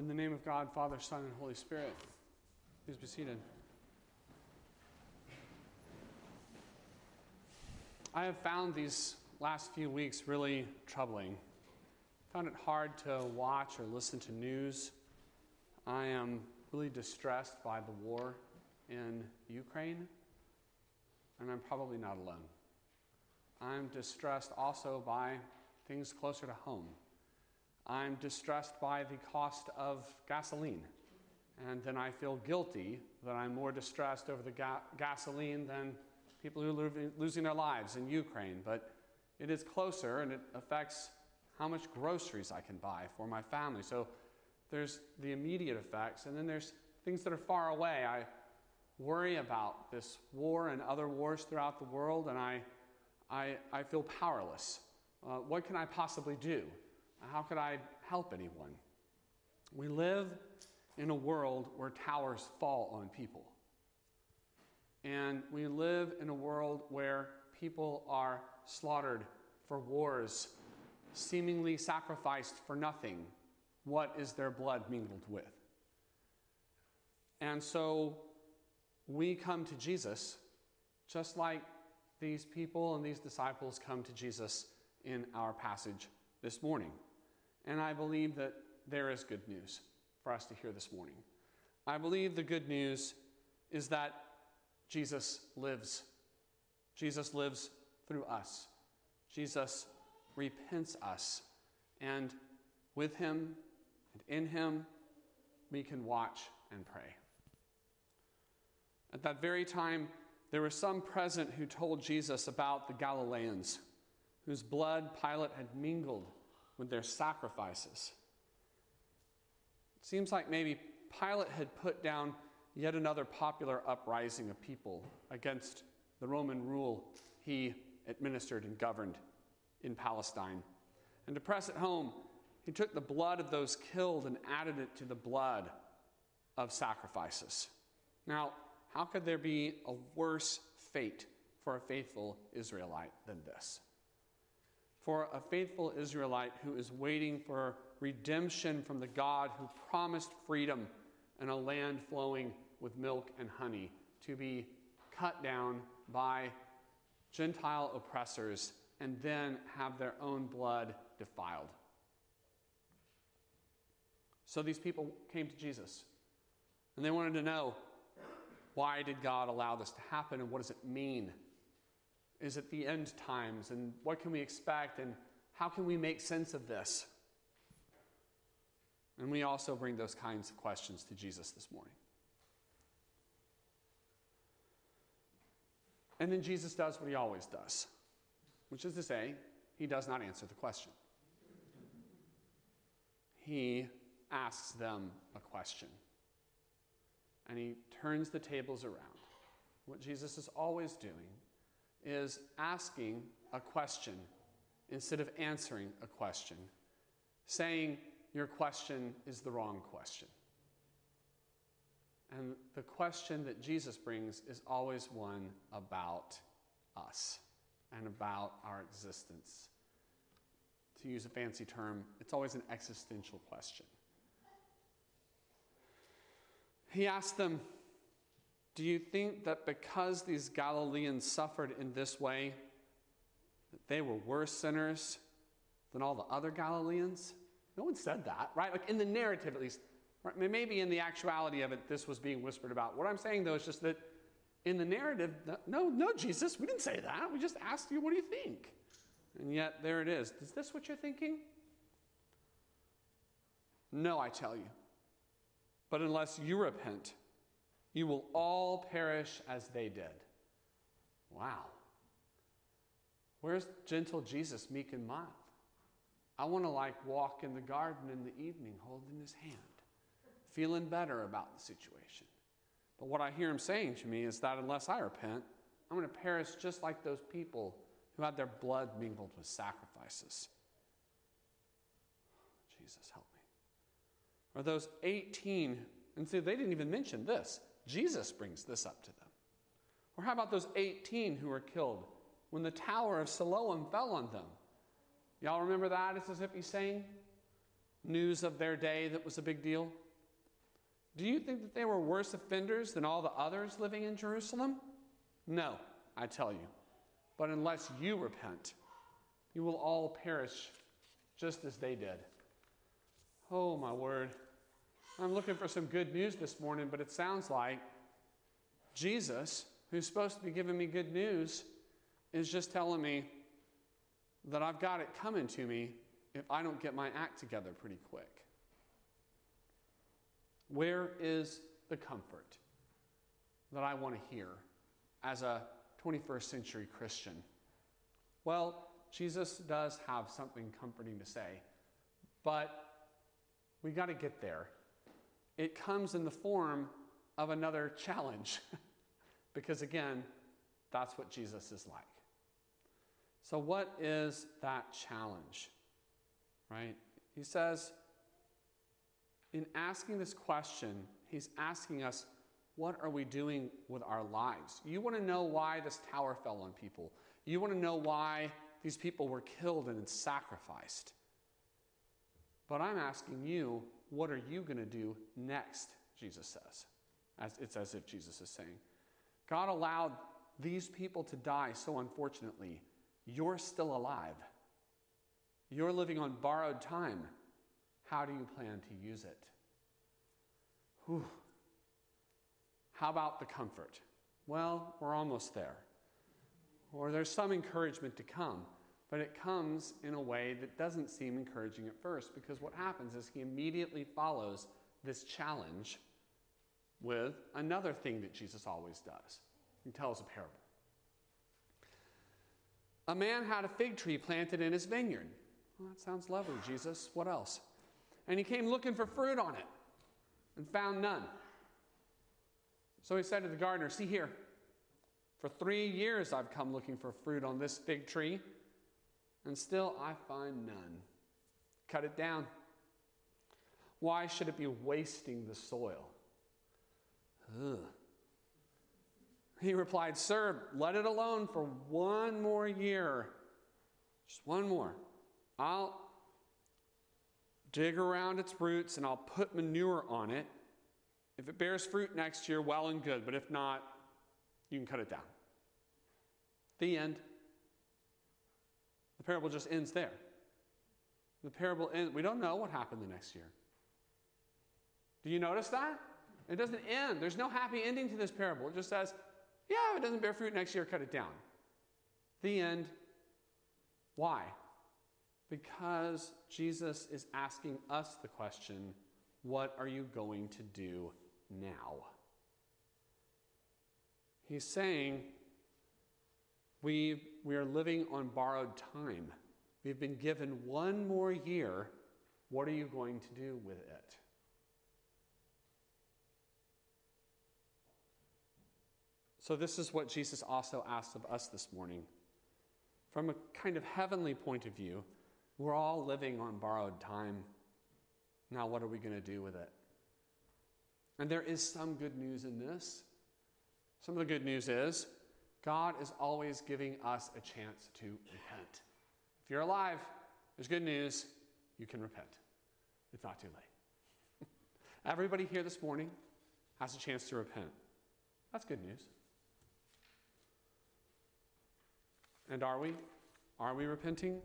In the name of God, Father, Son, and Holy Spirit, please be seated. I have found these last few weeks really troubling. I found it hard to watch or listen to news. I am really distressed by the war in Ukraine, and I'm probably not alone. I'm distressed also by things closer to home. I'm distressed by the cost of gasoline. And then I feel guilty that I'm more distressed over the ga- gasoline than people who are losing their lives in Ukraine. But it is closer and it affects how much groceries I can buy for my family. So there's the immediate effects, and then there's things that are far away. I worry about this war and other wars throughout the world, and I, I, I feel powerless. Uh, what can I possibly do? How could I help anyone? We live in a world where towers fall on people. And we live in a world where people are slaughtered for wars, seemingly sacrificed for nothing. What is their blood mingled with? And so we come to Jesus just like these people and these disciples come to Jesus in our passage this morning. And I believe that there is good news for us to hear this morning. I believe the good news is that Jesus lives. Jesus lives through us. Jesus repents us. And with him and in him, we can watch and pray. At that very time, there were some present who told Jesus about the Galileans, whose blood Pilate had mingled with their sacrifices. It seems like maybe Pilate had put down yet another popular uprising of people against the Roman rule he administered and governed in Palestine. And to press it home, he took the blood of those killed and added it to the blood of sacrifices. Now, how could there be a worse fate for a faithful Israelite than this? For a faithful Israelite who is waiting for redemption from the God who promised freedom and a land flowing with milk and honey to be cut down by Gentile oppressors and then have their own blood defiled. So these people came to Jesus and they wanted to know why did God allow this to happen and what does it mean? Is it the end times and what can we expect and how can we make sense of this? And we also bring those kinds of questions to Jesus this morning. And then Jesus does what he always does, which is to say, he does not answer the question. He asks them a question and he turns the tables around. What Jesus is always doing is asking a question instead of answering a question, saying, Your question is the wrong question. And the question that Jesus brings is always one about us and about our existence. To use a fancy term, it's always an existential question. He asked them, Do you think that because these Galileans suffered in this way, that they were worse sinners than all the other Galileans? No one said that, right? Like in the narrative, at least. Right? Maybe in the actuality of it, this was being whispered about. What I'm saying, though, is just that in the narrative, no, no, Jesus, we didn't say that. We just asked you, what do you think? And yet, there it is. Is this what you're thinking? No, I tell you. But unless you repent, you will all perish as they did. Wow. Where's gentle Jesus, meek and mild? I want to like walk in the garden in the evening holding his hand, feeling better about the situation. But what I hear him saying to me is that unless I repent, I'm going to perish just like those people who had their blood mingled with sacrifices. Jesus, help me. or those 18, and see, they didn't even mention this. Jesus brings this up to them. Or how about those 18 who were killed when the tower of Siloam fell on them? Y'all remember that? It's as if he's saying, news of their day that was a big deal? Do you think that they were worse offenders than all the others living in Jerusalem? No, I tell you. But unless you repent, you will all perish just as they did. Oh, my word. I'm looking for some good news this morning, but it sounds like Jesus, who's supposed to be giving me good news, is just telling me that I've got it coming to me if I don't get my act together pretty quick. Where is the comfort that I want to hear as a 21st century Christian? Well, Jesus does have something comforting to say, but we got to get there. It comes in the form of another challenge, because again, that's what Jesus is like. So, what is that challenge? Right? He says, in asking this question, he's asking us, what are we doing with our lives? You want to know why this tower fell on people. You want to know why these people were killed and sacrificed. But I'm asking you, what are you going to do next? Jesus says. As, it's as if Jesus is saying. God allowed these people to die so unfortunately. You're still alive. You're living on borrowed time. How do you plan to use it? Whew. How about the comfort? Well, we're almost there. Or there's some encouragement to come, but it comes in a way that doesn't seem encouraging at first because what happens is he immediately follows this challenge with another thing that Jesus always does. He tells a parable. A man had a fig tree planted in his vineyard. Well, that sounds lovely, Jesus. What else? And he came looking for fruit on it and found none. So he said to the gardener, See here, for three years I've come looking for fruit on this fig tree, and still I find none. Cut it down. Why should it be wasting the soil? Ugh. He replied, Sir, let it alone for one more year. Just one more. I'll dig around its roots and I'll put manure on it. If it bears fruit next year, well and good, but if not, you can cut it down. The end. The parable just ends there. The parable ends. We don't know what happened the next year. Do you notice that? It doesn't end. There's no happy ending to this parable. It just says, yeah, if it doesn't bear fruit next year, cut it down. The end. Why? Because Jesus is asking us the question what are you going to do now? He's saying we, we are living on borrowed time. We've been given one more year. What are you going to do with it? So, this is what Jesus also asked of us this morning. From a kind of heavenly point of view, we're all living on borrowed time. Now, what are we going to do with it? And there is some good news in this. Some of the good news is God is always giving us a chance to repent. If you're alive, there's good news. You can repent. It's not too late. Everybody here this morning has a chance to repent. That's good news. And are we? Are we repenting?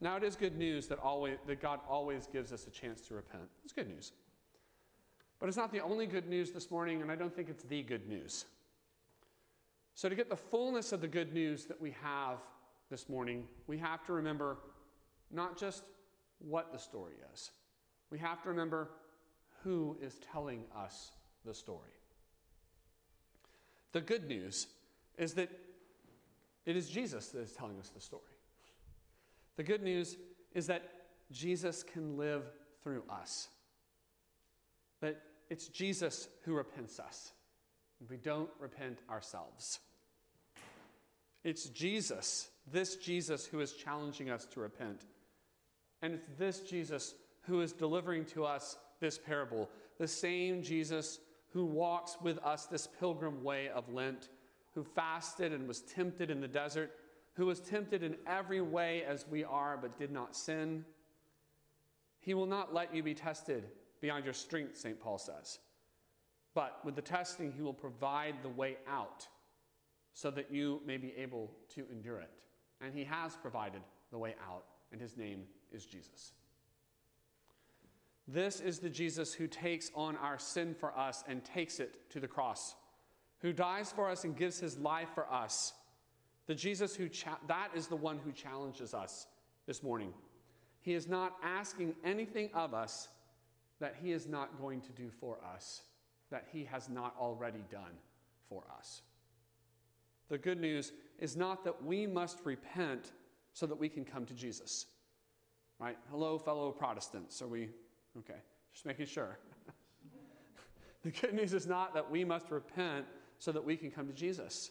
Now, it is good news that, always, that God always gives us a chance to repent. It's good news. But it's not the only good news this morning, and I don't think it's the good news. So, to get the fullness of the good news that we have this morning, we have to remember not just what the story is, we have to remember who is telling us the story. The good news is that it is Jesus that is telling us the story. The good news is that Jesus can live through us. That it's Jesus who repents us. We don't repent ourselves. It's Jesus, this Jesus, who is challenging us to repent. And it's this Jesus who is delivering to us this parable. The same Jesus who walks with us this pilgrim way of Lent, who fasted and was tempted in the desert who was tempted in every way as we are, but did not sin. He will not let you be tested beyond your strength, St. Paul says. But with the testing, He will provide the way out so that you may be able to endure it. And He has provided the way out, and His name is Jesus. This is the Jesus who takes on our sin for us and takes it to the cross, who dies for us and gives his life for us. The Jesus who cha- that is the one who challenges us this morning. He is not asking anything of us that he is not going to do for us, that he has not already done for us. The good news is not that we must repent so that we can come to Jesus. Right? Hello, fellow Protestants. Are we Okay, just making sure. the good news is not that we must repent so that we can come to Jesus.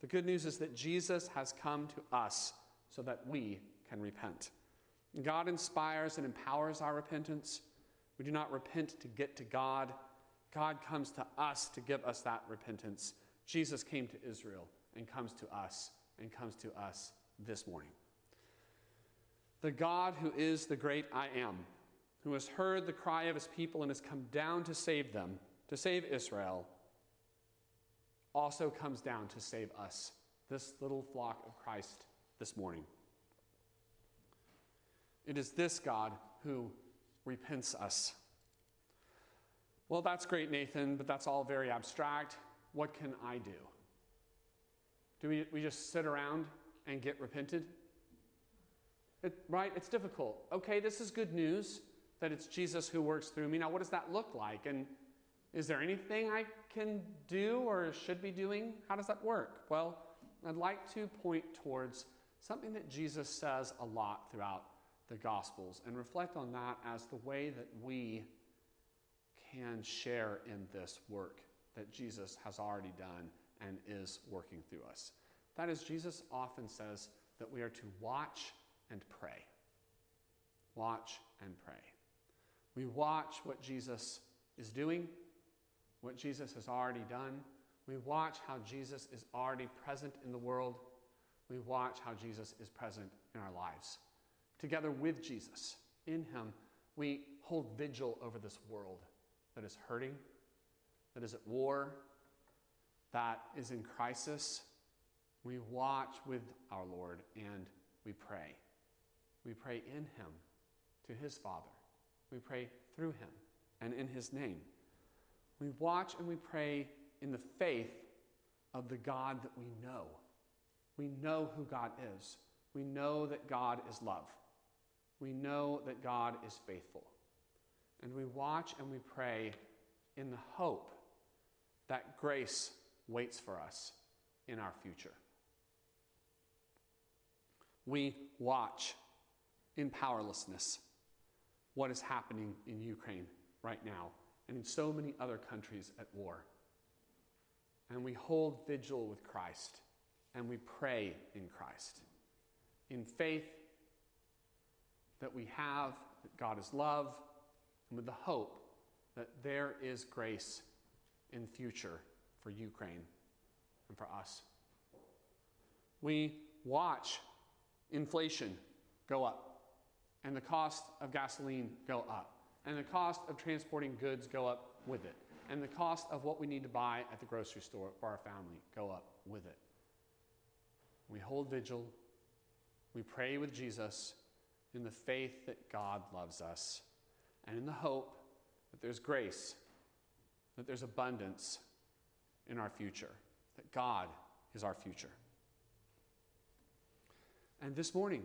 The good news is that Jesus has come to us so that we can repent. God inspires and empowers our repentance. We do not repent to get to God. God comes to us to give us that repentance. Jesus came to Israel and comes to us and comes to us this morning. The God who is the great I am who has heard the cry of his people and has come down to save them, to save Israel, also comes down to save us, this little flock of Christ, this morning. It is this God who repents us. Well, that's great, Nathan, but that's all very abstract. What can I do? Do we, we just sit around and get repented? It, right? It's difficult. Okay, this is good news that it's Jesus who works through me. Now, what does that look like? And is there anything I can do or should be doing? How does that work? Well, I'd like to point towards something that Jesus says a lot throughout the Gospels and reflect on that as the way that we can share in this work that Jesus has already done and is working through us. That is, Jesus often says that we are to watch and pray. Watch and pray. We watch what Jesus is doing, what Jesus has already done. We watch how Jesus is already present in the world. We watch how Jesus is present in our lives. Together with Jesus, in Him, we hold vigil over this world that is hurting, that is at war, that is in crisis. We watch with our Lord and we pray. We pray in Him to His Father. We pray through him and in his name. We watch and we pray in the faith of the God that we know. We know who God is. We know that God is love. We know that God is faithful. And we watch and we pray in the hope that grace waits for us in our future. We watch in powerlessness what is happening in Ukraine right now and in so many other countries at war. And we hold vigil with Christ and we pray in Christ in faith that we have that God is love and with the hope that there is grace in future for Ukraine and for us. We watch inflation go up and the cost of gasoline go up, and the cost of transporting goods go up with it, and the cost of what we need to buy at the grocery store for our family go up with it. We hold vigil, we pray with Jesus in the faith that God loves us, and in the hope that there's grace, that there's abundance in our future, that God is our future. And this morning,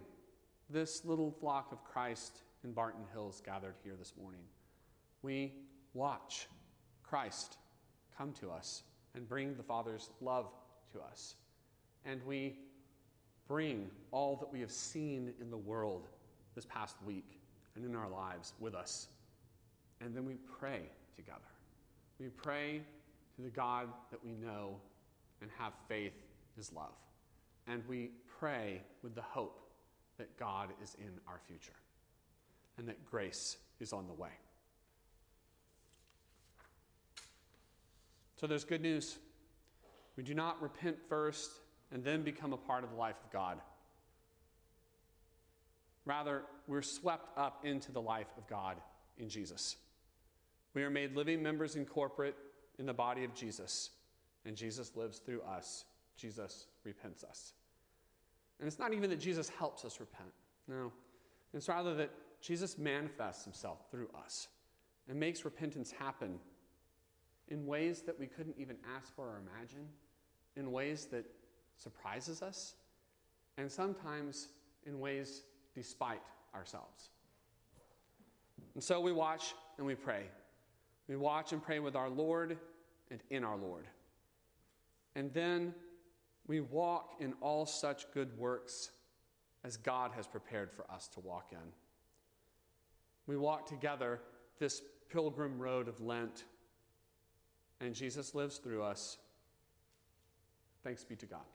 this little flock of Christ in Barton Hills gathered here this morning. We watch Christ come to us and bring the Father's love to us. And we bring all that we have seen in the world this past week and in our lives with us. And then we pray together. We pray to the God that we know and have faith is love. And we pray with the hope that God is in our future and that grace is on the way. So there's good news. We do not repent first and then become a part of the life of God. Rather, we're swept up into the life of God in Jesus. We are made living members in corporate in the body of Jesus, and Jesus lives through us. Jesus repents us. And it's not even that Jesus helps us repent. No. It's rather that Jesus manifests himself through us and makes repentance happen in ways that we couldn't even ask for or imagine, in ways that surprises us, and sometimes in ways despite ourselves. And so we watch and we pray. We watch and pray with our Lord and in our Lord. And then we walk in all such good works as God has prepared for us to walk in. We walk together this pilgrim road of Lent, and Jesus lives through us. Thanks be to God.